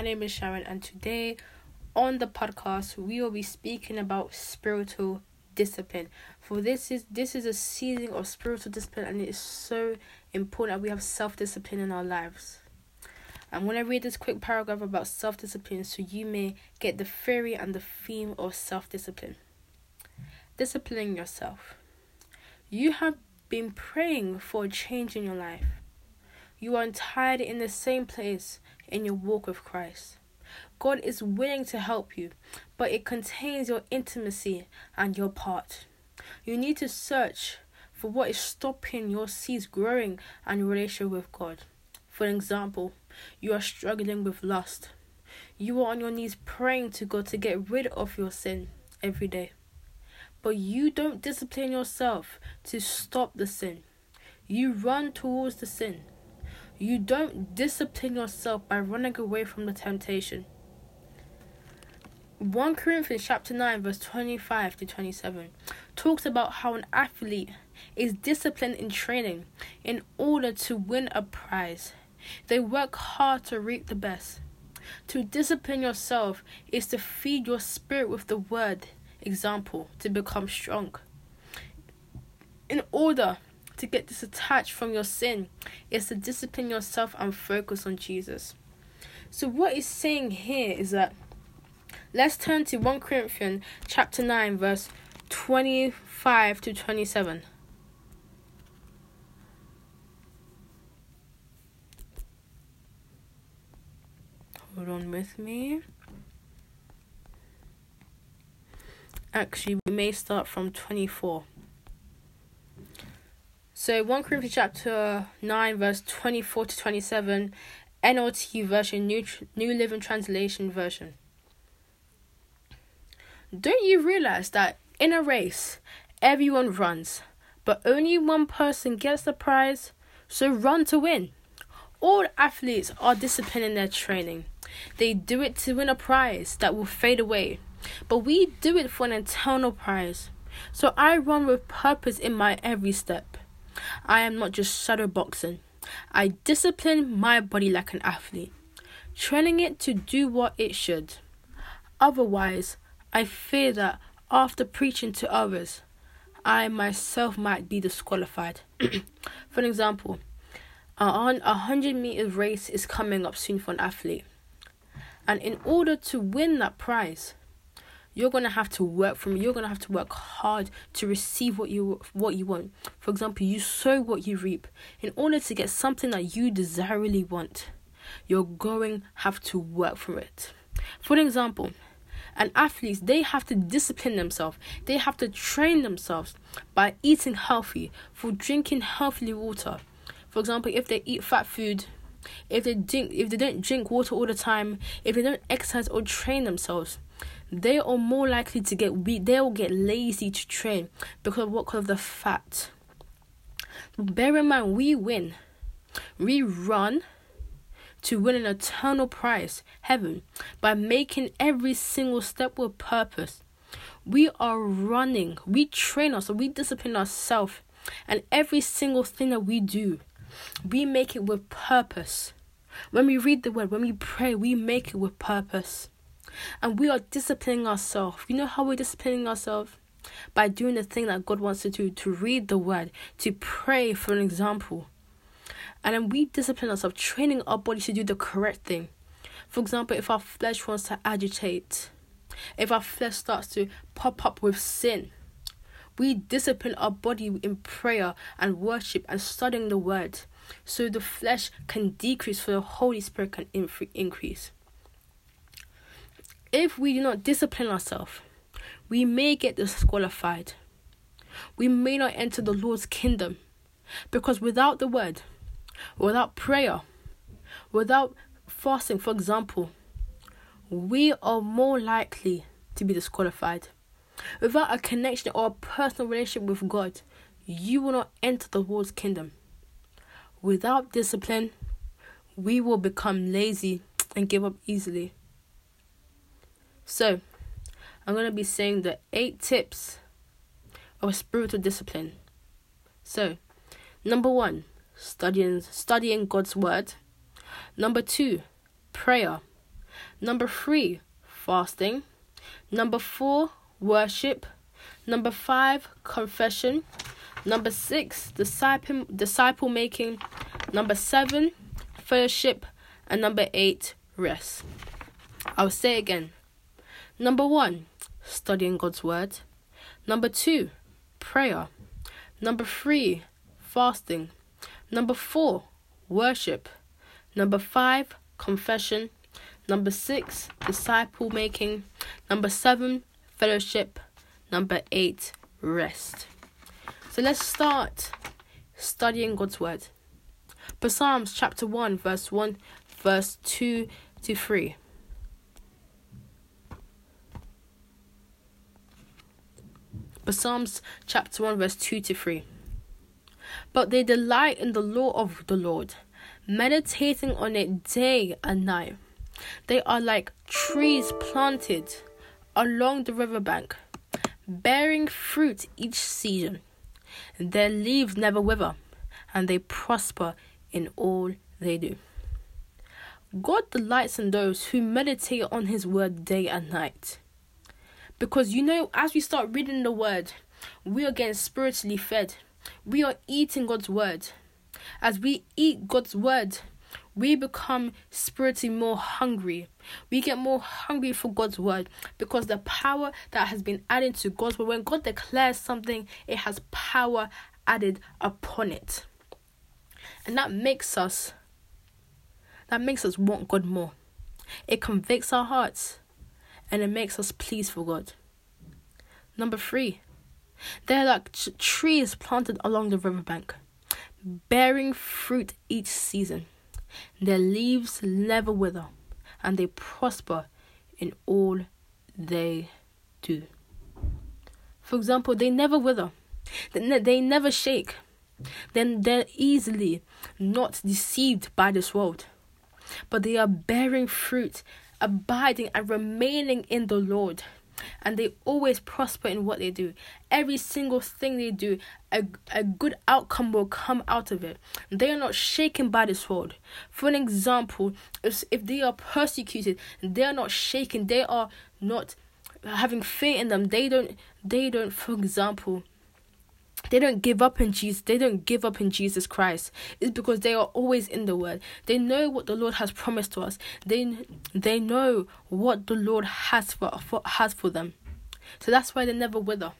my name is Sharon, and today on the podcast we will be speaking about spiritual discipline. For this is this is a season of spiritual discipline, and it is so important that we have self discipline in our lives. I'm going to read this quick paragraph about self discipline so you may get the theory and the theme of self discipline. Disciplining yourself. You have been praying for a change in your life. You are entirely in the same place in your walk with Christ. God is willing to help you, but it contains your intimacy and your part. You need to search for what is stopping your seeds growing and your relationship with God. For example, you are struggling with lust. You are on your knees praying to God to get rid of your sin every day. But you don't discipline yourself to stop the sin. You run towards the sin. You don't discipline yourself by running away from the temptation. 1 Corinthians chapter 9 verse 25 to 27 talks about how an athlete is disciplined in training in order to win a prize. They work hard to reap the best. To discipline yourself is to feed your spirit with the word, example, to become strong. In order to get disattached from your sin is to discipline yourself and focus on Jesus. So what he's saying here is that let's turn to 1 Corinthians chapter 9 verse 25 to 27. Hold on with me. Actually, we may start from 24. So 1 Corinthians chapter 9 verse 24 to 27 NLT version New New Living Translation version. Don't you realize that in a race everyone runs, but only one person gets the prize? So run to win. All athletes are disciplined in their training. They do it to win a prize that will fade away, but we do it for an eternal prize. So I run with purpose in my every step. I am not just shadow boxing. I discipline my body like an athlete, training it to do what it should. Otherwise, I fear that after preaching to others, I myself might be disqualified. for example, a 100 meter race is coming up soon for an athlete. And in order to win that prize, you're gonna have to work from you're gonna have to work hard to receive what you what you want. For example you sow what you reap in order to get something that you desirably want. You're going have to work for it. For example and athletes they have to discipline themselves. They have to train themselves by eating healthy for drinking healthy water. For example if they eat fat food if they drink if they don't drink water all the time if they don't exercise or train themselves they are more likely to get weak. They will get lazy to train because of what? Because of the fat. Bear in mind, we win. We run to win an eternal prize, heaven, by making every single step with purpose. We are running. We train ourselves. We discipline ourselves, and every single thing that we do, we make it with purpose. When we read the word, when we pray, we make it with purpose. And we are disciplining ourselves. You know how we're disciplining ourselves? By doing the thing that God wants to do, to read the word, to pray for an example. And then we discipline ourselves, training our body to do the correct thing. For example, if our flesh wants to agitate, if our flesh starts to pop up with sin, we discipline our body in prayer and worship and studying the word so the flesh can decrease, so the Holy Spirit can increase if we do not discipline ourselves, we may get disqualified. We may not enter the Lord's kingdom because without the word, without prayer, without fasting, for example, we are more likely to be disqualified. Without a connection or a personal relationship with God, you will not enter the Lord's kingdom. Without discipline, we will become lazy and give up easily. So, I'm going to be saying the eight tips of spiritual discipline. So, number one, studying studying God's word. Number two, prayer. Number three, fasting. Number four, worship. Number five, confession. Number six, disciple disciple making. Number seven, fellowship. And number eight, rest. I'll say again. Number one, studying God's word. Number two, prayer. Number three, fasting. Number four, worship. Number five, confession. Number six, disciple making. Number seven, fellowship. Number eight, rest. So let's start studying God's word. Psalms chapter 1, verse 1, verse 2 to 3. Psalms chapter 1, verse 2 to 3. But they delight in the law of the Lord, meditating on it day and night. They are like trees planted along the riverbank, bearing fruit each season. Their leaves never wither, and they prosper in all they do. God delights in those who meditate on His word day and night. Because you know, as we start reading the word, we are getting spiritually fed. We are eating God's word. As we eat God's word, we become spiritually more hungry. We get more hungry for God's word because the power that has been added to God's word, when God declares something, it has power added upon it. And that makes us that makes us want God more. It convicts our hearts and it makes us please for God. Number three, they're like t- trees planted along the riverbank, bearing fruit each season. Their leaves never wither, and they prosper in all they do. For example, they never wither, they, ne- they never shake. Then they're easily not deceived by this world, but they are bearing fruit abiding and remaining in the Lord. And they always prosper in what they do. Every single thing they do, a, a good outcome will come out of it. They are not shaken by this world. For an example, if, if they are persecuted, they are not shaken. They are not having fear in them. They don't, they don't, for example, they don't give up in Jesus. They don't give up in Jesus Christ. It's because they are always in the Word. They know what the Lord has promised to us. They they know what the Lord has for, for has for them. So that's why they never wither.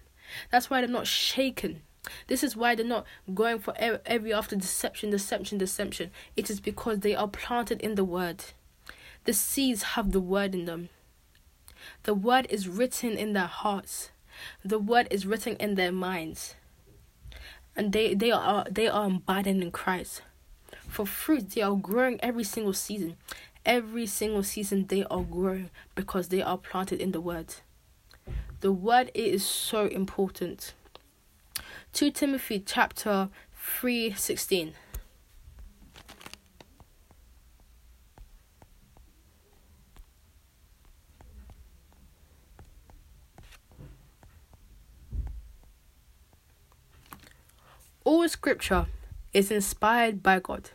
That's why they're not shaken. This is why they're not going for every after deception, deception, deception. It is because they are planted in the Word. The seeds have the Word in them. The Word is written in their hearts. The Word is written in their minds and they they are they are abiding in Christ. For fruit, they are growing every single season. Every single season, they are growing because they are planted in the Word. The Word is so important. 2 Timothy chapter 3 16. All scripture is inspired by God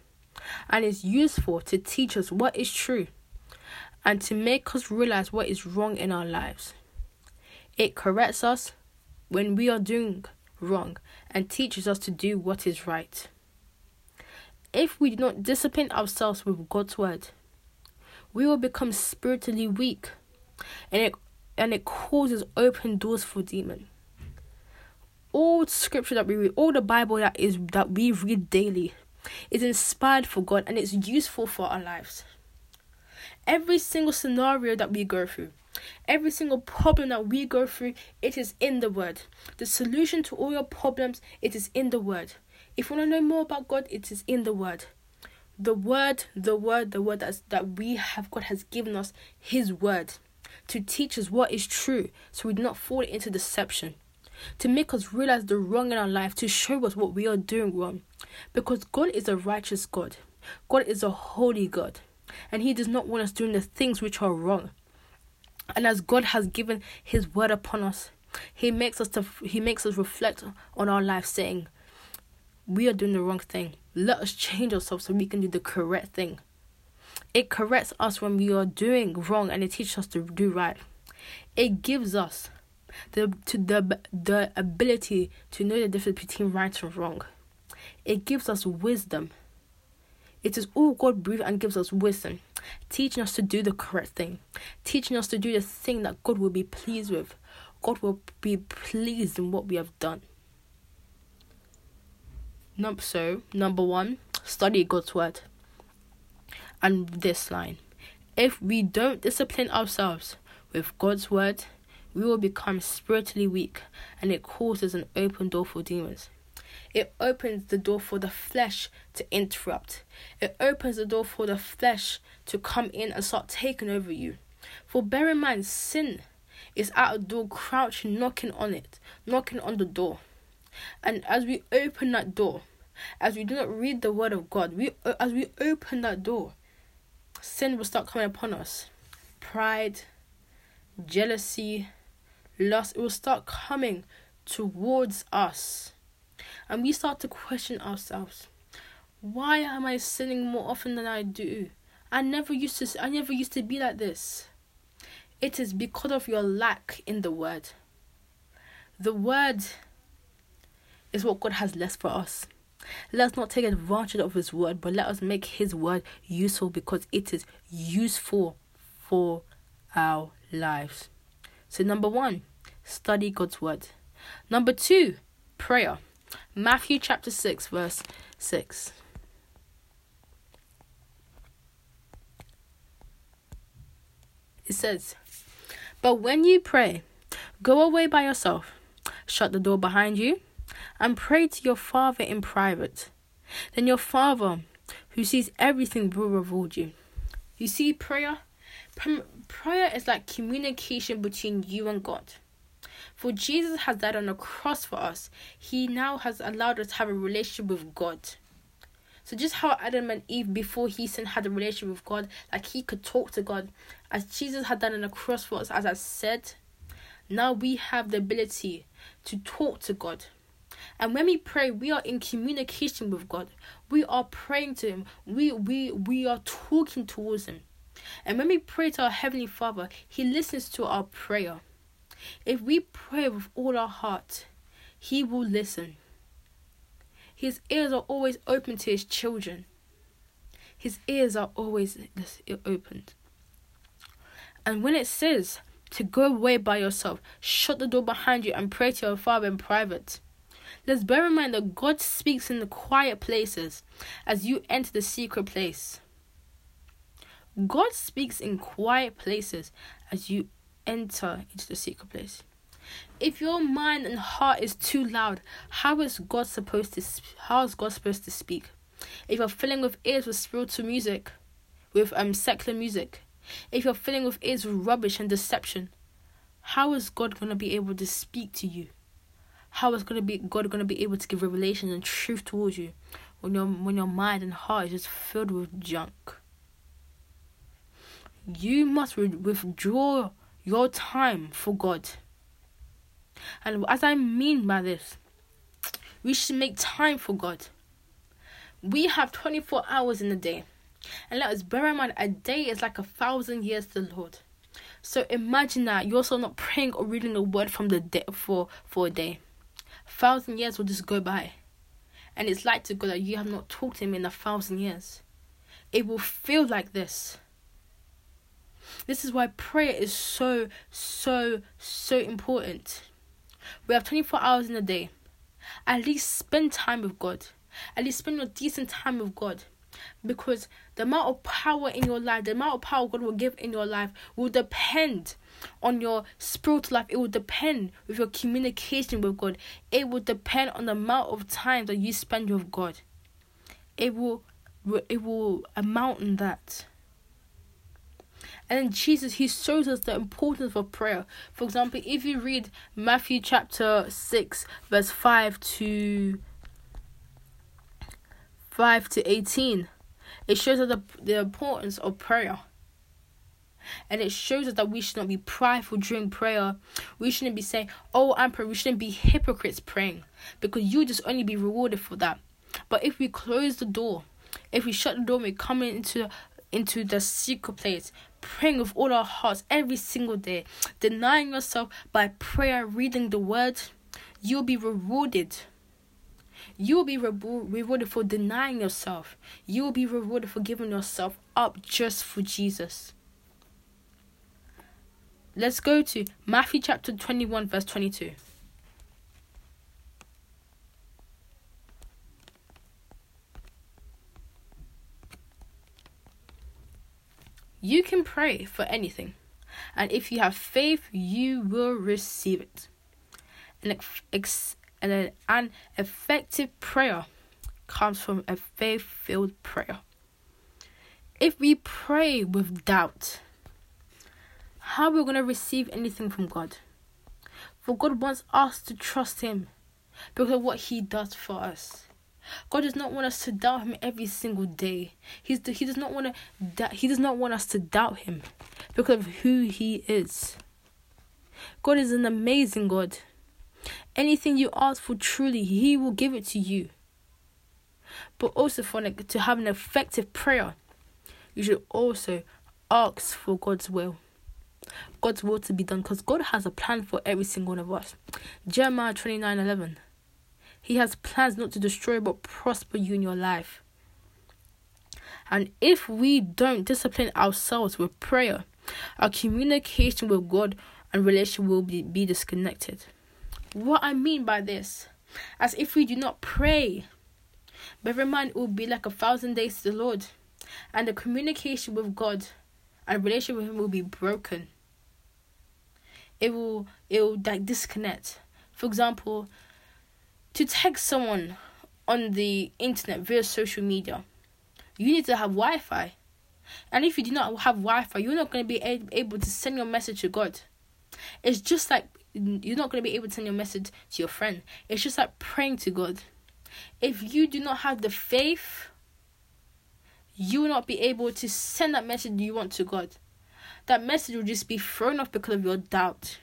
and is useful to teach us what is true and to make us realize what is wrong in our lives. It corrects us when we are doing wrong and teaches us to do what is right. If we do not discipline ourselves with God's word, we will become spiritually weak and it and it causes open doors for demons all scripture that we read, all the Bible that is that we read daily, is inspired for God and it's useful for our lives. Every single scenario that we go through, every single problem that we go through, it is in the Word. The solution to all your problems, it is in the Word. If you want to know more about God, it is in the Word. The Word, the Word, the Word that, that we have, God has given us His Word to teach us what is true so we do not fall into deception to make us realize the wrong in our life, to show us what we are doing wrong. Because God is a righteous God, God is a holy God, and He does not want us doing the things which are wrong. And as God has given His word upon us, He makes us to He makes us reflect on our life, saying, "We are doing the wrong thing. Let us change ourselves so we can do the correct thing." It corrects us when we are doing wrong and it teaches us to do right. It gives us the to the the ability to know the difference between right and wrong. It gives us wisdom. It is all God breathed and gives us wisdom, teaching us to do the correct thing, teaching us to do the thing that God will be pleased with. God will be pleased in what we have done. So number one, study God's word. And this line, if we don't discipline ourselves with God's word, we will become spiritually weak, and it causes an open door for demons. It opens the door for the flesh to interrupt. It opens the door for the flesh to come in and start taking over you. For bear in mind, sin is at a door, crouching, knocking on it, knocking on the door. And as we open that door, as we do not read the word of God, we as we open that door, sin will start coming upon us. Pride, jealousy, lust, it will start coming towards us. And we start to question ourselves. Why am i sinning more often than i do? I never used to i never used to be like this. It is because of your lack in the word. The word is what god has left for us. Let us not take advantage of his word but let us make his word useful because it is useful for our lives so number one study god's word number two prayer Matthew chapter 6, verse 6. It says, But when you pray, go away by yourself, shut the door behind you, and pray to your Father in private. Then your Father, who sees everything, will reward you. You see, prayer, prayer is like communication between you and God. For Jesus has died on the cross for us. He now has allowed us to have a relationship with God. So just how Adam and Eve before he sinned had a relationship with God, like he could talk to God, as Jesus had done on the cross for us, as I said, now we have the ability to talk to God. And when we pray, we are in communication with God. We are praying to Him. We we we are talking towards Him. And when we pray to our Heavenly Father, He listens to our prayer. If we pray with all our heart, He will listen. His ears are always open to His children. His ears are always opened. And when it says to go away by yourself, shut the door behind you, and pray to your Father in private, let's bear in mind that God speaks in the quiet places as you enter the secret place. God speaks in quiet places as you enter into the secret place. If your mind and heart is too loud, how is God supposed to how is God supposed to speak? If you're filling with ears with spiritual music, with um secular music, if you're filling with ears with rubbish and deception, how is God gonna be able to speak to you? How is gonna be God gonna be able to give revelation and truth towards you when your when your mind and heart is just filled with junk? You must withdraw your time for God. And as I mean by this, we should make time for God. We have 24 hours in a day. And let us bear in mind, a day is like a thousand years to the Lord. So imagine that you're also not praying or reading a word from the day for, for a day. A thousand years will just go by. And it's like to God that you have not talked to Him in a thousand years. It will feel like this. This is why prayer is so, so, so important. We have 24 hours in a day. At least spend time with God. At least spend a decent time with God. Because the amount of power in your life, the amount of power God will give in your life will depend on your spiritual life. It will depend with your communication with God. It will depend on the amount of time that you spend with God. It will it will amount in that. And Jesus, he shows us the importance of prayer. For example, if you read Matthew chapter 6, verse 5 to 5 to 18, it shows us the, the importance of prayer. And it shows us that we should not be prideful during prayer. We shouldn't be saying, Oh, I'm praying. We shouldn't be hypocrites praying. Because you just only be rewarded for that. But if we close the door, if we shut the door and we come into into the secret place, praying with all our hearts every single day, denying yourself by prayer, reading the word, you'll be rewarded. You will be rewarded for denying yourself. You will be rewarded for giving yourself up just for Jesus. Let's go to Matthew chapter 21, verse 22. You can pray for anything, and if you have faith, you will receive it. An, ex- an, an effective prayer comes from a faith filled prayer. If we pray with doubt, how are we going to receive anything from God? For God wants us to trust Him because of what He does for us. God does not want us to doubt him every single day. He's the, he does not want to he does not want us to doubt him because of who he is. God is an amazing God. Anything you ask for truly, he will give it to you. But also for to have an effective prayer, you should also ask for God's will. God's will to be done because God has a plan for every single one of us. Jeremiah 29 11. He has plans not to destroy but prosper you in your life. And if we don't discipline ourselves with prayer, our communication with God and relation will be, be disconnected. What I mean by this, as if we do not pray, bear in mind it will be like a thousand days to the Lord, and the communication with God and relation with Him will be broken. It will it will like disconnect. For example, to text someone on the internet via social media, you need to have Wi Fi. And if you do not have Wi Fi, you're not going to be able to send your message to God. It's just like you're not going to be able to send your message to your friend. It's just like praying to God. If you do not have the faith, you will not be able to send that message you want to God. That message will just be thrown off because of your doubt.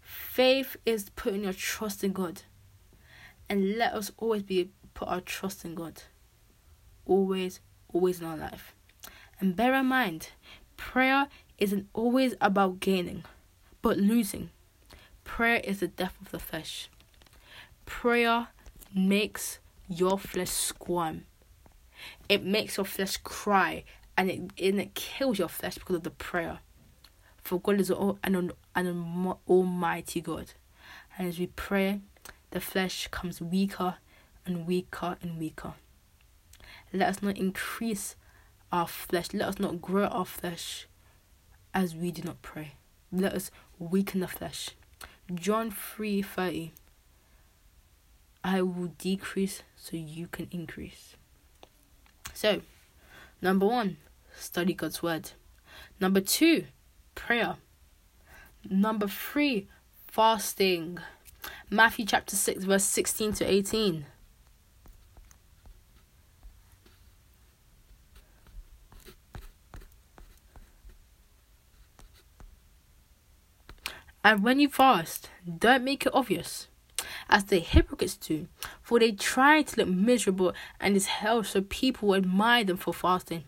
Faith is putting your trust in God. And let us always be put our trust in God. Always, always in our life. And bear in mind, prayer isn't always about gaining, but losing. Prayer is the death of the flesh. Prayer makes your flesh squirm. It makes your flesh cry and it, and it kills your flesh because of the prayer. For God is an, an, an almighty God. And as we pray, the flesh comes weaker and weaker and weaker. Let us not increase our flesh. Let us not grow our flesh as we do not pray. Let us weaken the flesh. John 3 30. I will decrease so you can increase. So, number one, study God's word. Number two, prayer. Number three, fasting. Matthew chapter 6, verse 16 to 18. And when you fast, don't make it obvious, as the hypocrites do, for they try to look miserable and is held so people will admire them for fasting.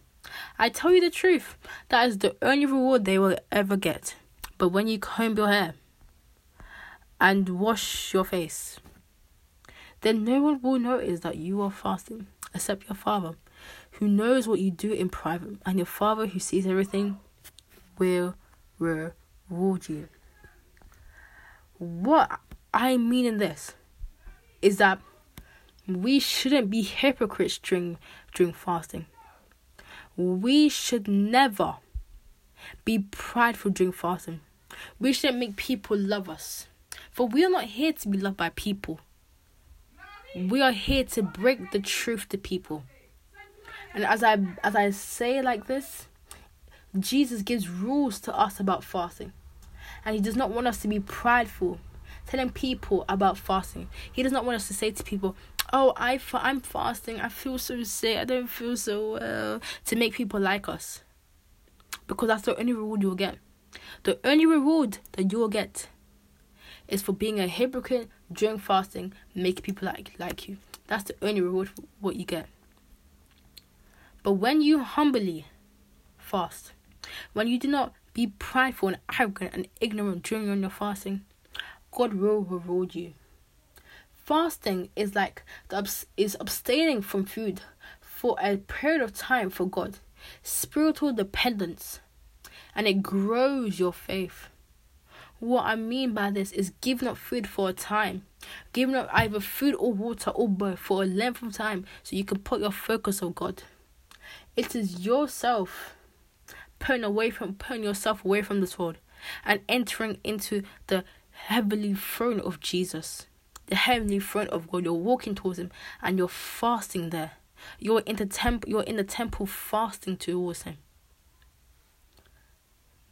I tell you the truth, that is the only reward they will ever get. But when you comb your hair and wash your face, then no one will notice that you are fasting except your Father, who knows what you do in private, and your Father, who sees everything, will reward you. What I mean in this is that we shouldn't be hypocrites during during fasting we should never be prideful during fasting. We shouldn't make people love us. For we are not here to be loved by people. We are here to break the truth to people. And as I as I say like this, Jesus gives rules to us about fasting. And he does not want us to be prideful, telling people about fasting. He does not want us to say to people, oh I fa- I'm fasting I feel so sick I don't feel so well to make people like us because that's the only reward you'll get the only reward that you'll get is for being a hypocrite during fasting make people like like you that's the only reward for what you get But when you humbly fast, when you do not be prideful and arrogant and ignorant during your fasting, God will reward you. Fasting is like the, is abstaining from food for a period of time for God, spiritual dependence, and it grows your faith. What I mean by this is giving up food for a time, giving up either food or water or both for a length of time so you can put your focus on God. It is yourself putting away from putting yourself away from this world and entering into the heavenly throne of Jesus, the heavenly throne of God. You're walking towards Him and you're fasting there. You're in the temple. You're in the temple fasting towards Him.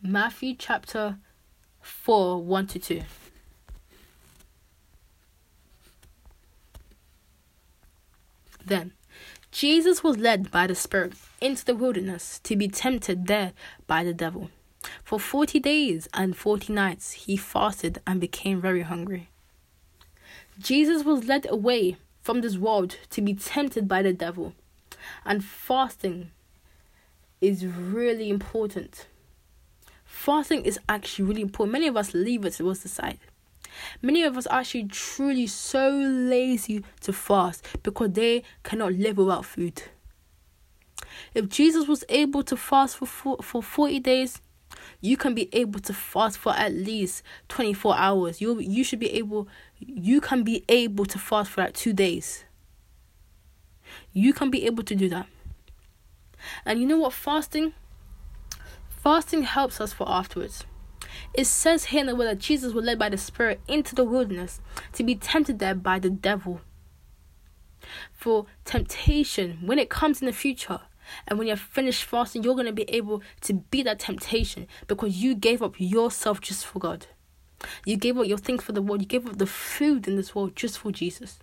Matthew chapter 4 1 to 2. Then Jesus was led by the Spirit into the wilderness to be tempted there by the devil. For forty days and forty nights he fasted and became very hungry. Jesus was led away from this world to be tempted by the devil, and fasting is really important. Fasting is actually really important. Many of us leave it towards the side. Many of us are actually truly so lazy to fast because they cannot live without food. If Jesus was able to fast for for 40 days, you can be able to fast for at least 24 hours. You you should be able you can be able to fast for like 2 days. You can be able to do that. And you know what fasting Fasting helps us for afterwards. It says here in the word that Jesus was led by the Spirit into the wilderness to be tempted there by the devil. For temptation, when it comes in the future, and when you're finished fasting, you're going to be able to beat that temptation because you gave up yourself just for God. You gave up your things for the world. You gave up the food in this world just for Jesus.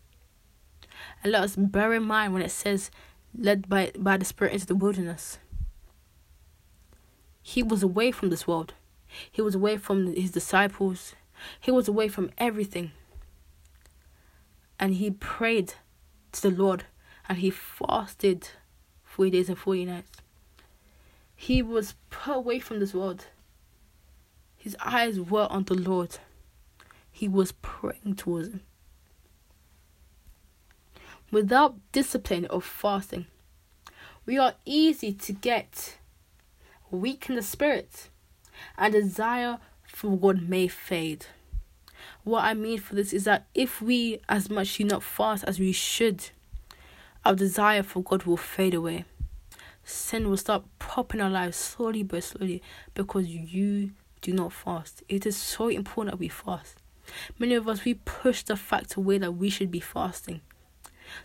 And let us bear in mind when it says, led by, by the Spirit into the wilderness. He was away from this world. He was away from his disciples. He was away from everything. And he prayed to the Lord and he fasted 40 days and 40 nights. He was put away from this world. His eyes were on the Lord. He was praying towards him. Without discipline of fasting, we are easy to get weak in the spirit, and desire for God may fade. What I mean for this is that if we as much do not fast as we should, our desire for God will fade away. Sin will start popping our lives slowly but slowly because you do not fast. It is so important that we fast. Many of us we push the fact away that we should be fasting.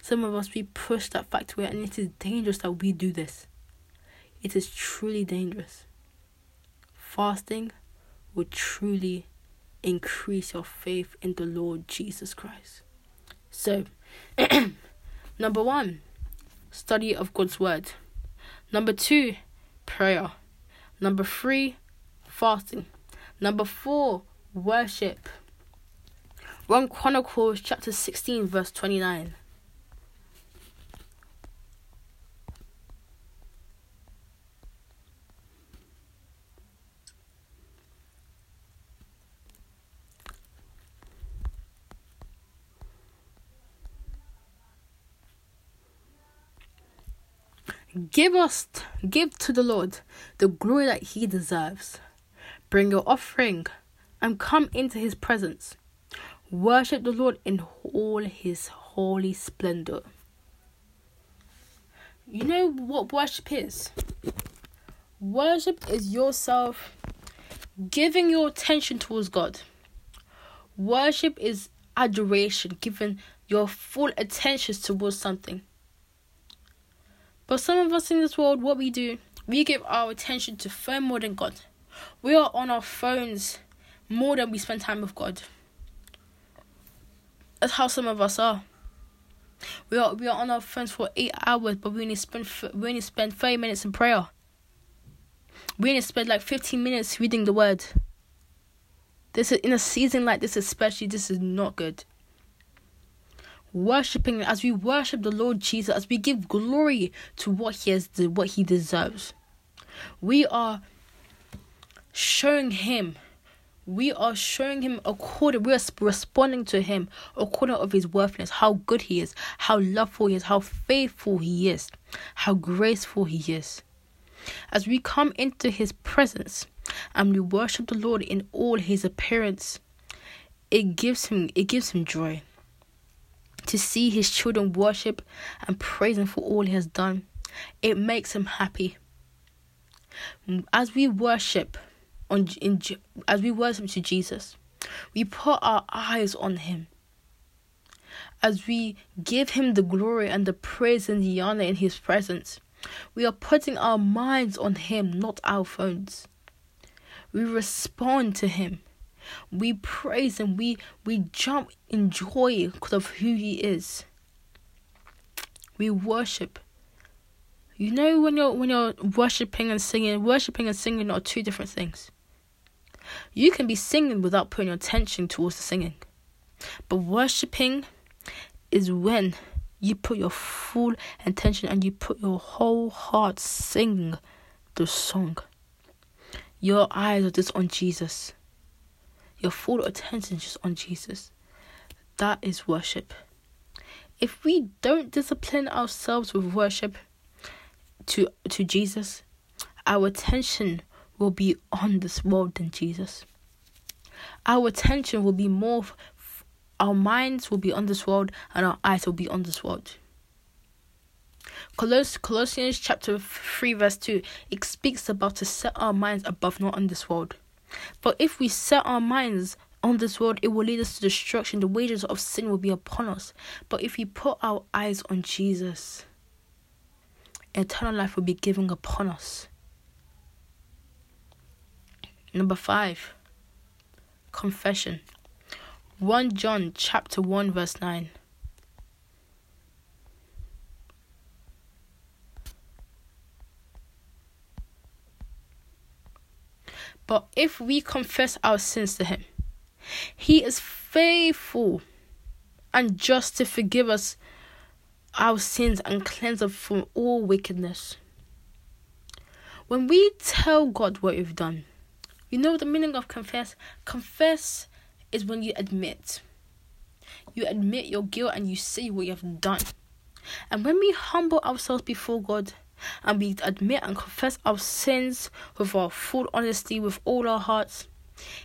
Some of us we push that fact away and it is dangerous that we do this. It is truly dangerous. Fasting will truly increase your faith in the Lord Jesus Christ. So, number one, study of God's Word. Number two, prayer. Number three, fasting. Number four, worship. 1 Chronicles chapter 16, verse 29. Give us, give to the Lord the glory that He deserves. Bring your offering and come into His presence. Worship the Lord in all His holy splendor. You know what worship is? Worship is yourself giving your attention towards God. Worship is adoration, giving your full attention towards something. But some of us in this world, what we do, we give our attention to phone more than God. We are on our phones more than we spend time with God. That's how some of us are. We are we are on our phones for eight hours, but we only spend we only spend thirty minutes in prayer. We only spend like fifteen minutes reading the Word. This is in a season like this, especially. This is not good. Worshipping as we worship the Lord Jesus, as we give glory to what He has, what He deserves, we are showing Him. We are showing him according we are responding to him according of his worthiness how good he is how loveful he is how faithful he is how graceful he is. As we come into his presence and we worship the lord in all his appearance it gives him it gives him joy to see his children worship and praise him for all he has done it makes him happy as we worship on in as we worship to Jesus, we put our eyes on him. As we give him the glory and the praise and the honor in his presence, we are putting our minds on him, not our phones. We respond to him. We praise him. We we jump in joy because of who he is. We worship. You know when you're when you're worshiping and singing, worshiping and singing are two different things. You can be singing without putting your attention towards the singing. But worshipping is when you put your full attention and you put your whole heart singing the song. Your eyes are just on Jesus. Your full attention just on Jesus. That is worship. If we don't discipline ourselves with worship to to Jesus, our attention will be on this world than Jesus. Our attention will be more, our minds will be on this world, and our eyes will be on this world. Coloss- Colossians chapter 3, verse 2, it speaks about to set our minds above, not on this world. But if we set our minds on this world, it will lead us to destruction. The wages of sin will be upon us. But if we put our eyes on Jesus, eternal life will be given upon us. Number five, confession. 1 John chapter 1 verse 9. But if we confess our sins to him, he is faithful and just to forgive us our sins and cleanse us from all wickedness. When we tell God what we've done, you know the meaning of confess? Confess is when you admit. You admit your guilt and you say what you have done. And when we humble ourselves before God and we admit and confess our sins with our full honesty, with all our hearts,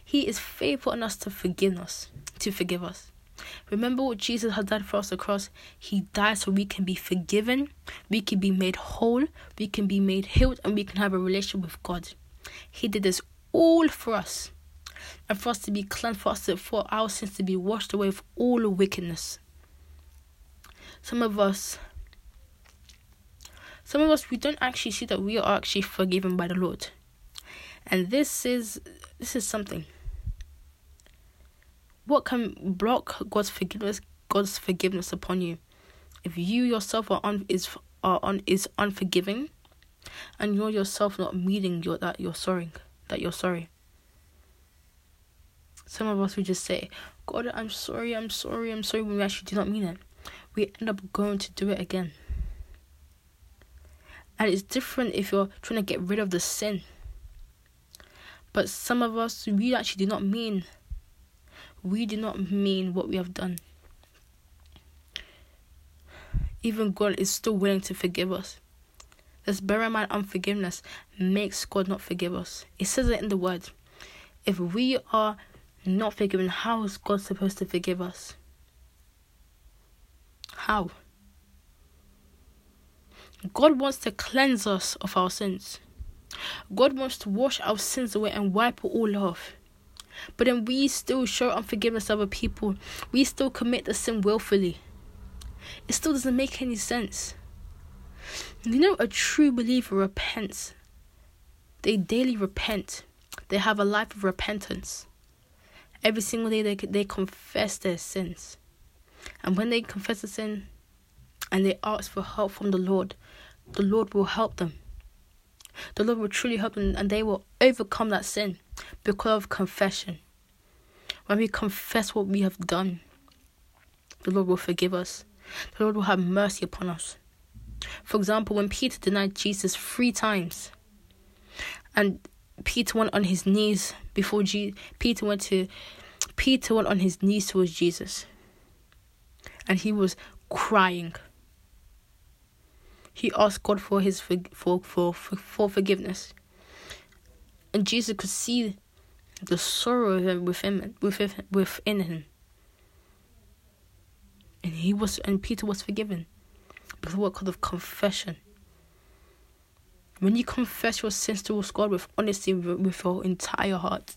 He is faithful enough to forgive us. To forgive us. Remember what Jesus has done for us across. He died so we can be forgiven, we can be made whole, we can be made healed, and we can have a relationship with God. He did this all for us and for us to be cleansed, for us to, for our sins to be washed away of all wickedness. Some of us, some of us, we don't actually see that we are actually forgiven by the Lord, and this is this is something. What can block God's forgiveness? God's forgiveness upon you, if you yourself are on is are on is unforgiving, and you're yourself not meeting your that you're sorry that you're sorry. Some of us we just say, God, I'm sorry, I'm sorry, I'm sorry, when we actually do not mean it. We end up going to do it again. And it's different if you're trying to get rid of the sin. But some of us, we actually do not mean, we do not mean what we have done. Even God is still willing to forgive us. This bear in mind unforgiveness makes God not forgive us. It says it in the word. If we are not forgiven, how is God supposed to forgive us? How? God wants to cleanse us of our sins. God wants to wash our sins away and wipe it all off. But then we still show unforgiveness to other people. We still commit the sin willfully. It still doesn't make any sense. You know, a true believer repents. They daily repent. They have a life of repentance. Every single day they they confess their sins. And when they confess the sin and they ask for help from the Lord, the Lord will help them. The Lord will truly help them and they will overcome that sin because of confession. When we confess what we have done, the Lord will forgive us. The Lord will have mercy upon us. For example, when Peter denied Jesus three times, and Peter went on his knees before Jesus, Peter went to Peter went on his knees towards Jesus, and he was crying. He asked God for his for for for, for forgiveness, and Jesus could see the sorrow within within within him, and he was and Peter was forgiven because of what kind of confession. When you confess your sins to God with honesty with your entire heart,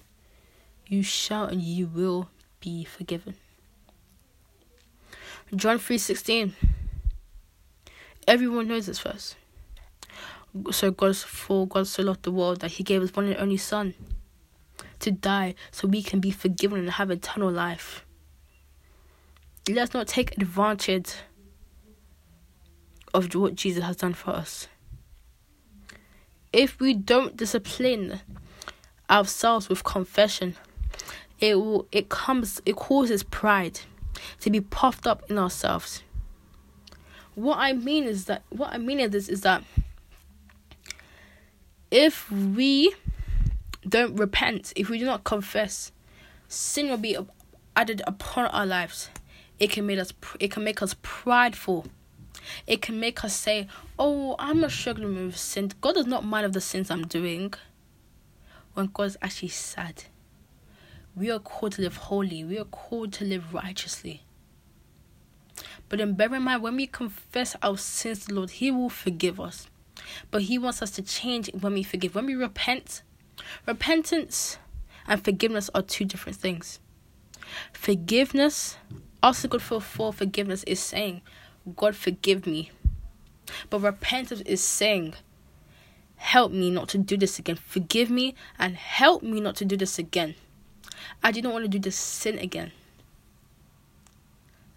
you shall and you will be forgiven. John 3:16 Everyone knows this verse. So God's for God so loved the world that he gave his one and only son to die so we can be forgiven and have eternal life. Let's not take advantage of what Jesus has done for us. If we don't discipline ourselves with confession, it will it comes it causes pride to be puffed up in ourselves. What I mean is that what I mean is this is that if we don't repent, if we do not confess, sin will be added upon our lives. It can make us it can make us prideful. It can make us say, "Oh, I'm not struggling with sin. God does not mind of the sins I'm doing." When God's actually sad. We are called to live holy. We are called to live righteously. But then bear in mind, when we confess our sins Lord, He will forgive us. But He wants us to change when we forgive. When we repent, repentance and forgiveness are two different things. Forgiveness, asking God for, for forgiveness, is saying, God, forgive me. But repentance is saying, help me not to do this again. Forgive me and help me not to do this again. I do not want to do this sin again.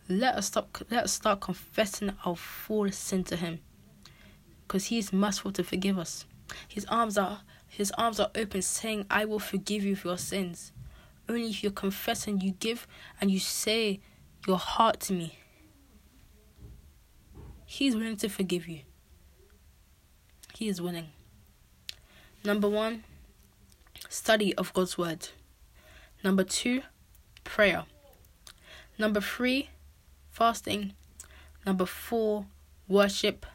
Let us stop let us start confessing our full sin to him. Because he is merciful to forgive us. His arms are his arms are open saying, I will forgive you for your sins. Only if you confess and you give and you say your heart to me. He is willing to forgive you. He is willing. Number one, study of God's word. Number two, prayer. Number three, fasting. Number four, worship.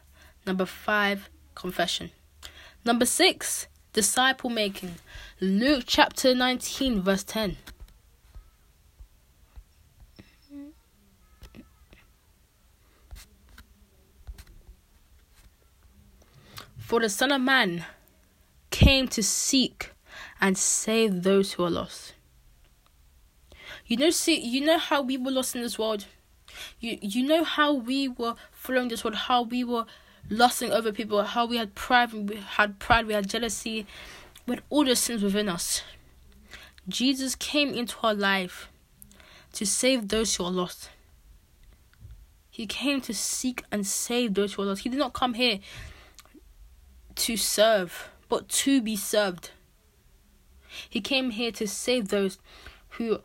Number five, confession. Number six, disciple making. Luke chapter 19, verse 10. For the Son of Man came to seek and save those who are lost. You know, see, you know how we were lost in this world. You you know how we were following this world, how we were lusting over people, how we had pride, we had pride, we had jealousy, we had all the sins within us. Jesus came into our life to save those who are lost. He came to seek and save those who are lost. He did not come here to serve, but to be served. He came here to save those who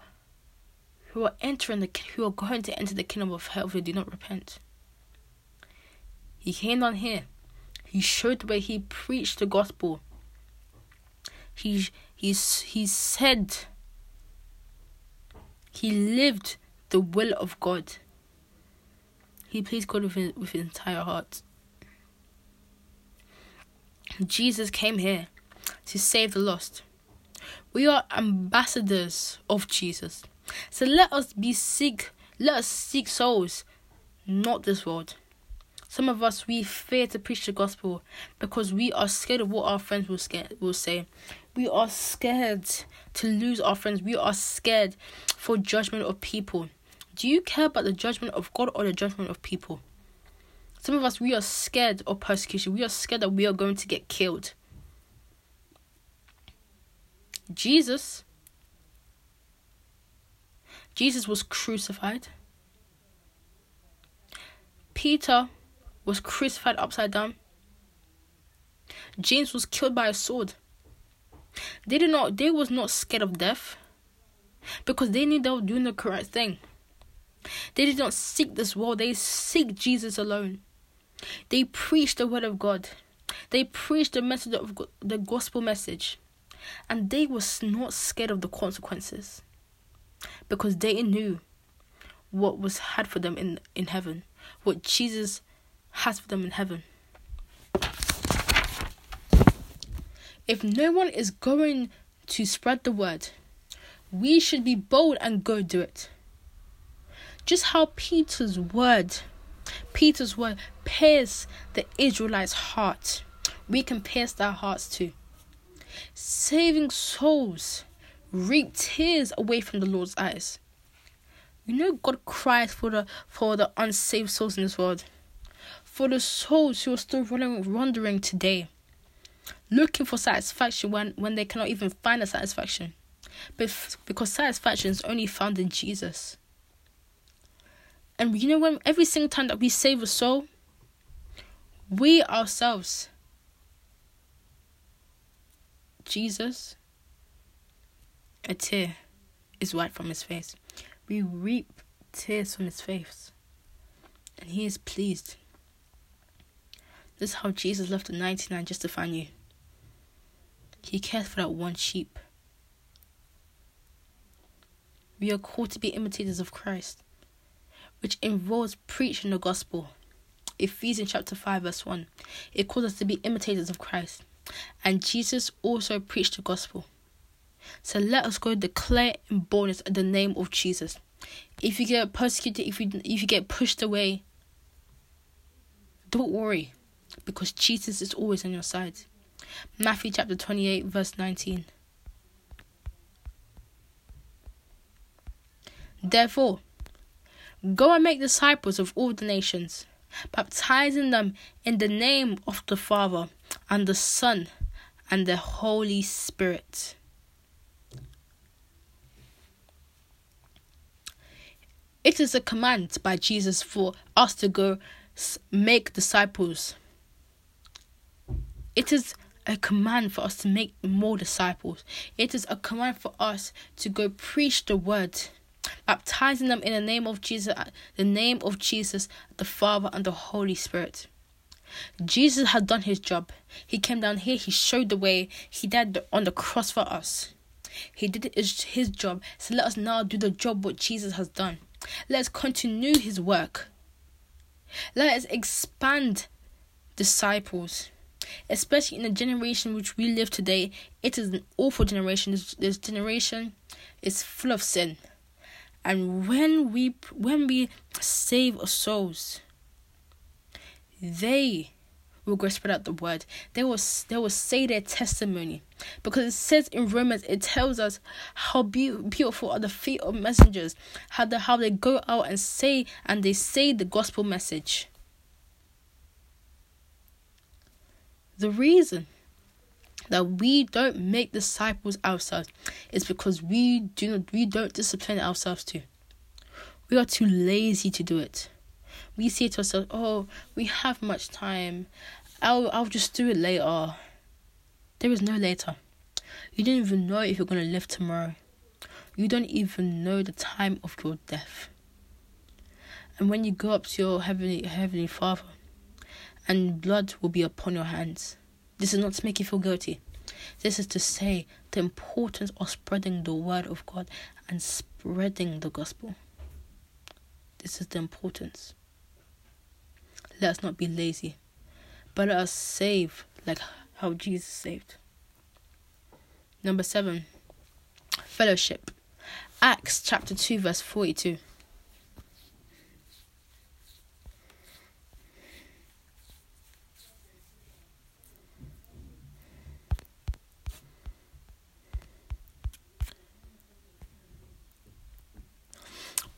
who are entering the who are going to enter the kingdom of hell if they do not repent. He came down here. He showed the way he preached the gospel. He he's he said he lived the will of God. He pleased God with his, with his entire heart. Jesus came here to save the lost. We are ambassadors of Jesus. So let us be seek let us seek souls, not this world. Some of us we fear to preach the gospel because we are scared of what our friends will scared will say. We are scared to lose our friends. We are scared for judgment of people. Do you care about the judgment of God or the judgment of people? Some of us we are scared of persecution. We are scared that we are going to get killed. Jesus Jesus was crucified. Peter was crucified upside down. James was killed by a sword. They did not they was not scared of death because they knew they were doing the correct thing. They did not seek this world, they seek Jesus alone. They preached the word of God. They preached the message of the gospel message. And they was not scared of the consequences. Because they knew what was had for them in, in heaven. What Jesus has for them in heaven. If no one is going to spread the word, we should be bold and go do it. Just how Peter's word, Peter's word pierced the Israelites' heart, we can pierce their hearts too. Saving souls reap tears away from the Lord's eyes. You know God cries for the for the unsaved souls in this world. For the souls who are still running wandering today. Looking for satisfaction when, when they cannot even find a satisfaction. But because satisfaction is only found in Jesus. And you know when every single time that we save a soul, we ourselves, Jesus, a tear is wiped from his face. We reap tears from his face. And he is pleased. This is how Jesus left the 99 just to find you. He cares for that one sheep. We are called to be imitators of Christ, which involves preaching the gospel. Ephesians chapter 5, verse 1. It calls us to be imitators of Christ. And Jesus also preached the gospel. So let us go declare in boldness the name of Jesus. If you get persecuted, if you if you get pushed away, don't worry, because Jesus is always on your side. Matthew chapter 28, verse 19. Therefore, go and make disciples of all the nations, baptizing them in the name of the Father and the Son and the Holy Spirit. It is a command by Jesus for us to go make disciples. It is a command for us to make more disciples. It is a command for us to go preach the word, baptizing them in the name of Jesus, uh, the name of Jesus, the Father and the Holy Spirit. Jesus had done his job. He came down here, he showed the way, he died on the cross for us. He did his, his job. So let us now do the job what Jesus has done. Let's continue his work. Let us expand disciples, especially in the generation which we live today. It is an awful generation. This, this generation is full of sin, and when we when we save our souls, they will go spread out the word. They will they will say their testimony because it says in Romans it tells us how be- beautiful are the feet of messengers, how the how they go out and say and they say the gospel message. The reason that we don't make disciples ourselves is because we do not we don't discipline ourselves to. We are too lazy to do it we say to ourselves, "Oh, we have much time. I'll I'll just do it later." There is no later. You don't even know if you're gonna live tomorrow. You don't even know the time of your death. And when you go up to your heavenly heavenly Father, and blood will be upon your hands. This is not to make you feel guilty. This is to say the importance of spreading the word of God and spreading the gospel. This is the importance. Let us not be lazy, but let us save like how Jesus saved. Number seven, fellowship. Acts chapter 2, verse 42.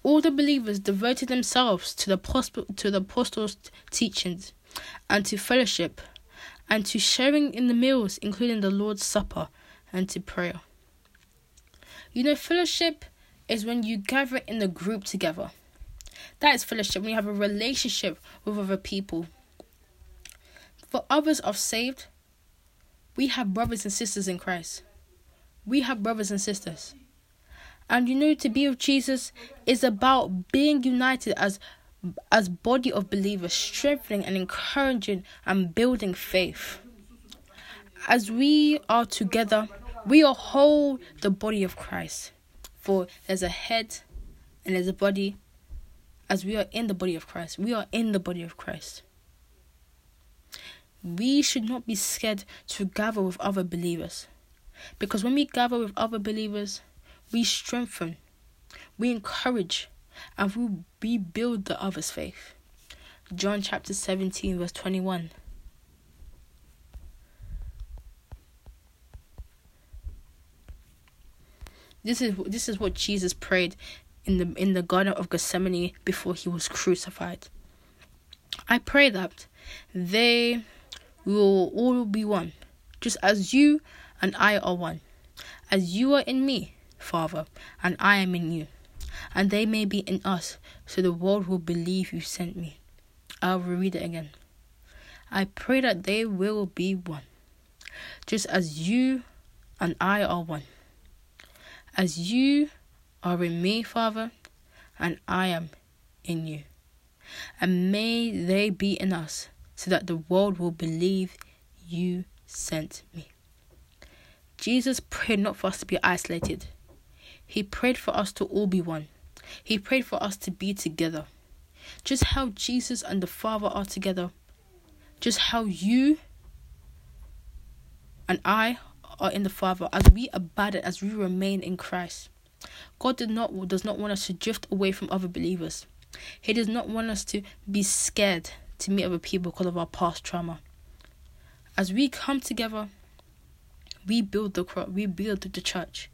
All the believers devoted themselves to the, to the apostles' teachings and to fellowship and to sharing in the meals, including the Lord's Supper, and to prayer. You know, fellowship is when you gather in a group together. That is fellowship when you have a relationship with other people. For others are saved, we have brothers and sisters in Christ. We have brothers and sisters. And you know, to be with Jesus is about being united as as body of believers, strengthening and encouraging and building faith. As we are together, we are whole the body of Christ. For there's a head and there's a body. As we are in the body of Christ, we are in the body of Christ. We should not be scared to gather with other believers. Because when we gather with other believers, we strengthen, we encourage, and we rebuild the other's faith. John chapter 17, verse 21. This is this is what Jesus prayed in the in the Garden of Gethsemane before he was crucified. I pray that they will all be one, just as you and I are one, as you are in me, Father, and I am in you, and they may be in us, so the world will believe you sent me. I'll read it again. I pray that they will be one, just as you and I are one. As you are in me, Father, and I am in you. And may they be in us, so that the world will believe you sent me. Jesus prayed not for us to be isolated. He prayed for us to all be one. He prayed for us to be together. Just how Jesus and the Father are together. Just how you and I are in the Father as we abide as we remain in Christ. God did not does not want us to drift away from other believers. He does not want us to be scared to meet other people because of our past trauma. As we come together, we build the we build the church.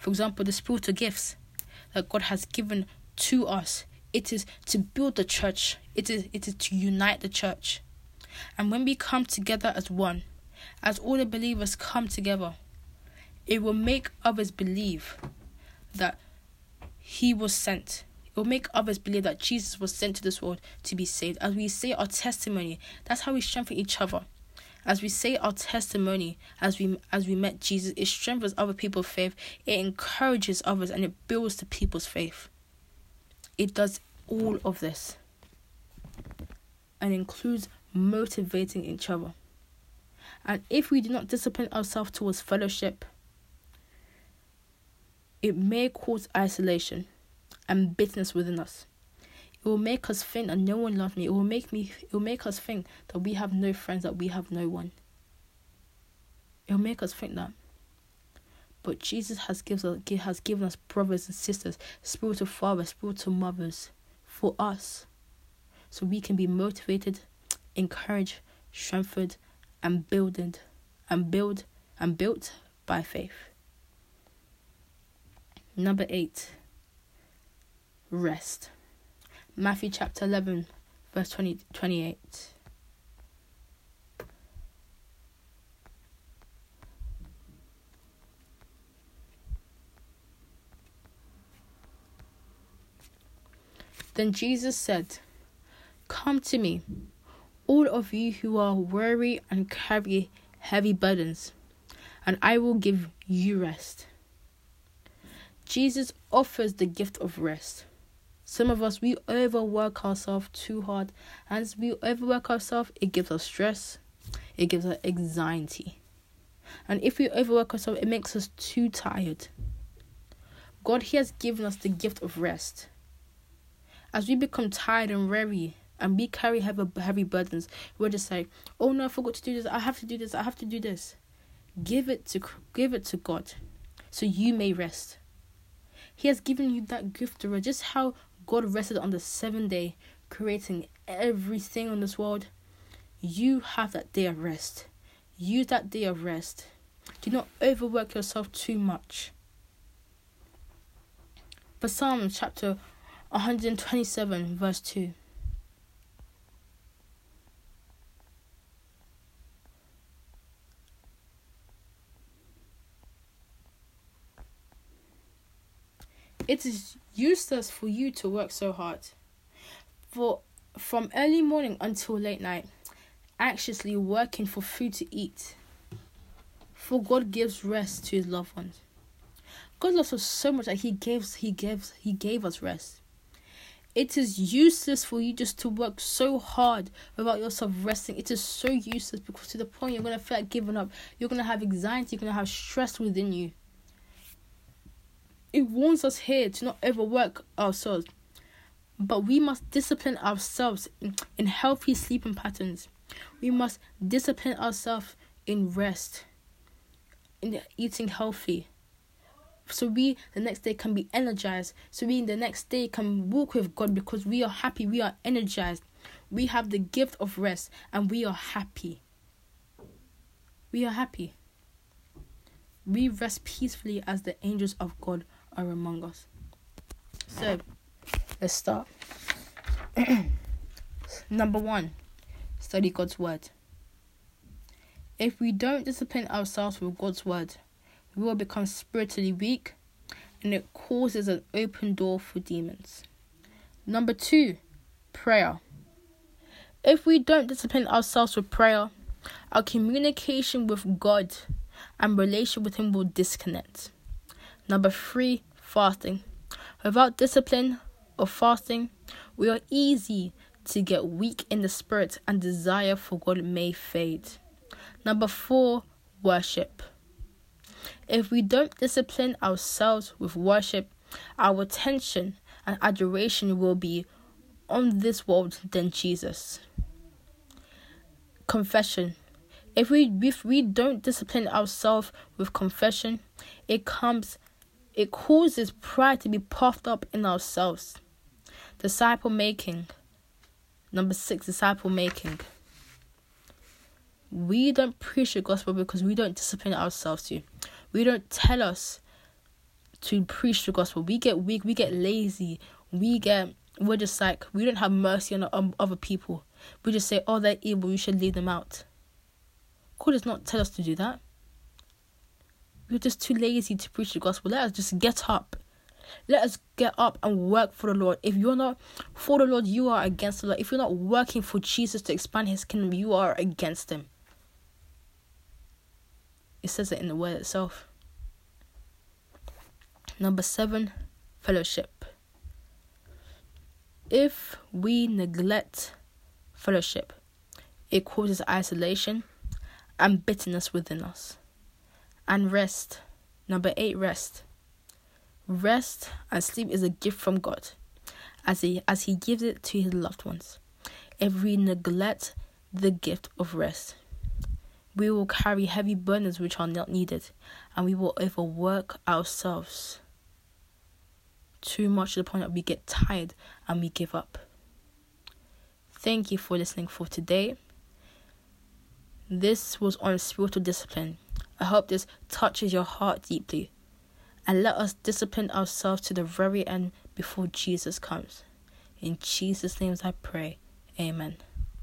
For example, the spiritual gifts that God has given to us. It is to build the church. It is it is to unite the church. And when we come together as one, as all the believers come together, it will make others believe that he was sent. It will make others believe that Jesus was sent to this world to be saved. As we say our testimony, that's how we strengthen each other. As we say our testimony, as we as we met Jesus, it strengthens other people's faith, it encourages others, and it builds the people's faith. It does all of this and includes motivating each other. And if we do not discipline ourselves towards fellowship, it may cause isolation and bitterness within us. It will make us think that no one loves me. It will make me it will make us think that we have no friends, that we have no one. It will make us think that. But Jesus has gives us has given us brothers and sisters, spiritual fathers, spiritual mothers for us. So we can be motivated, encouraged, strengthened, and builded and build and built by faith. Number eight, rest. Matthew chapter 11, verse 20, 28. Then Jesus said, Come to me, all of you who are weary and carry heavy burdens, and I will give you rest. Jesus offers the gift of rest. Some of us, we overwork ourselves too hard. And as we overwork ourselves, it gives us stress, it gives us anxiety. And if we overwork ourselves, it makes us too tired. God, He has given us the gift of rest. As we become tired and weary, and we carry heavy, heavy burdens, we're just like, oh no, I forgot to do this. I have to do this. I have to do this. Give it to give it to God, so you may rest. He has given you that gift. Just how God rested on the seventh day, creating everything on this world. You have that day of rest. Use that day of rest. Do not overwork yourself too much. For Psalm chapter 127, verse 2. It is useless for you to work so hard. For from early morning until late night, anxiously working for food to eat. For God gives rest to his loved ones. God loves us so much that He gives, He gives, He gave us rest. It is useless for you just to work so hard without yourself resting. It is so useless because to the point you're gonna feel like giving up. You're gonna have anxiety. You're gonna have stress within you. It warns us here to not overwork ourselves, but we must discipline ourselves in, in healthy sleeping patterns. We must discipline ourselves in rest, in eating healthy, so we the next day can be energized so we the next day can walk with god because we are happy we are energized. We have the gift of rest and we are happy. We are happy. We rest peacefully as the angels of god are among us so let's start number one study god's word if we don't discipline ourselves with god's word we will become spiritually weak and it causes an open door for demons. Number two, prayer. If we don't discipline ourselves with prayer, our communication with God and relation with Him will disconnect. Number three, fasting. Without discipline of fasting, we are easy to get weak in the spirit and desire for God may fade. Number four, worship. If we don't discipline ourselves with worship, our attention and adoration will be on this world than Jesus. Confession. If we if we don't discipline ourselves with confession, it comes it causes pride to be puffed up in ourselves. Disciple making. Number six, disciple making. We don't preach the gospel because we don't discipline ourselves to. We don't tell us to preach the gospel. We get weak, we get lazy, we get we're just like we don't have mercy on, other people. We just say, "Oh, they're evil. You should leave them out." God does not tell us to do that. We're just too lazy to preach the gospel. Let us just get up. Let us get up and work for the Lord. If you're not for the Lord, you are against the Lord. If you're not working for Jesus to expand His kingdom, you are against Him. It says it in the word itself. Number seven, fellowship. If we neglect fellowship, it causes isolation and bitterness within us. And rest. Number eight, rest. Rest and sleep is a gift from God as he, as he gives it to his loved ones. If we neglect the gift of rest, we will carry heavy burdens which are not needed, and we will overwork ourselves too much to the point that we get tired and we give up. Thank you for listening for today. This was on spiritual discipline. I hope this touches your heart deeply. And let us discipline ourselves to the very end before Jesus comes. In Jesus' name I pray. Amen.